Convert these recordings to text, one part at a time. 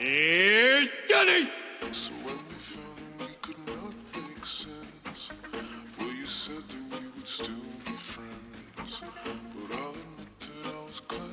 Hey, Johnny! So when we found that we could not make sense, well, you said that we would still be friends. But I'll admit that I was glad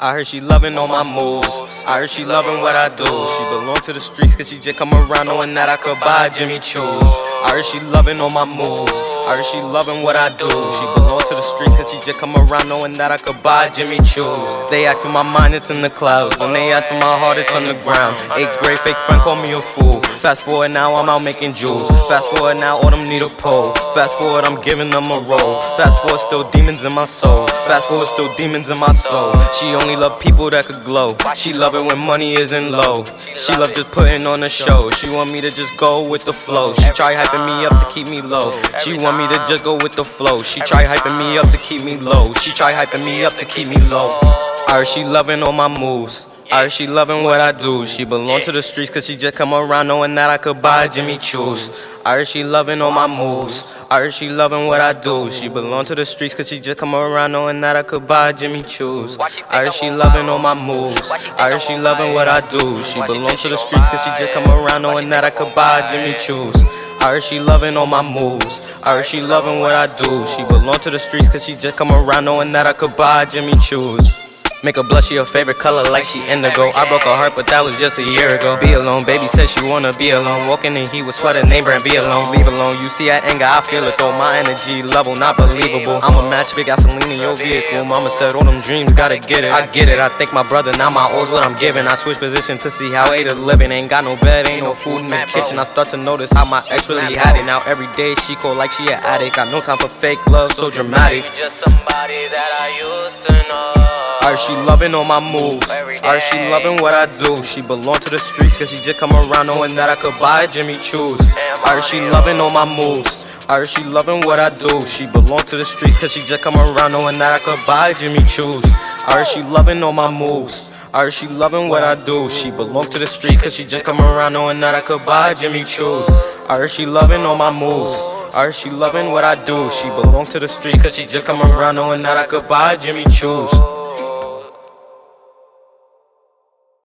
I heard she loving all my moves. I heard she loving what I do. She belong to the streets cause she just come around knowing that I could buy Jimmy Choo's. I heard she loving all my moves. I heard she loving what I do. She belong to the streets cause she just come around knowing that I could buy Jimmy Choo's. They ask for my mind, it's in the clouds. When they ask for my heart, it's on the ground. Eighth grade fake friend call me a fool. Fast forward now, I'm out making jewels. Fast forward now, all them need a pole. Fast forward, I'm giving them a roll. Fast forward, still demons in my soul. Fast forward, still demons in my soul. She only love people that could glow. She love it when money isn't low. She love just putting on a show. She want me to just go with the flow. She try hyping me up to keep me low. She want me to just go with the flow. She try hyping me up to keep me low. She try hyping me up to keep me low. I heard she loving all my moves. I heard she loving what I do. She belong to the streets cause she just come around knowing that I could buy Jimmy Choo's. I heard she loving all my moves. I heard she loving what I do. She belong to the streets cause she just come around knowing that I could buy Jimmy Choo's. I heard she loving all my moves. I heard she loving what I do. She belong to the streets cause she just come around knowing that I could buy Jimmy Choo's. I heard she loving all my moves. I heard she loving what I do. She belong to the streets cause she just come around knowing that I could buy Jimmy Choo's. Make her blush, she her favorite color like she indigo. I broke her heart, but that was just a year ago. Be alone, baby said she wanna be alone. Walking in heat with sweater, neighbor and be alone. Leave alone, you see that anger, I feel it though. My energy level, not believable. I'm a match, big gasoline in your vehicle. Mama said all them dreams, gotta get it. I get it, I thank my brother, now my old what I'm giving. I switch position to see how is living. Ain't got no bed, ain't no food in the kitchen. I start to notice how my ex really had it. Now every day she call like she an addict. Got no time for fake love, so dramatic. Just somebody that I used to know. Heard she loving all my moves. Heard she loving what I do. She belong to the streets cause she just come around knowing that I could buy Jimmy Choo's. Heard she loving all my moves. Heard she loving what I do. She belong to the streets cause she just come around knowing that I could buy Jimmy Choo's. Heard she loving all my moves. Heard she loving what I do. She belong to the streets cause she just come around knowing that I could buy Jimmy Choo's. Heard she loving all my moves. Heard she loving what I do. She belong to the streets cause she just come around knowing that I could buy Jimmy Choo's.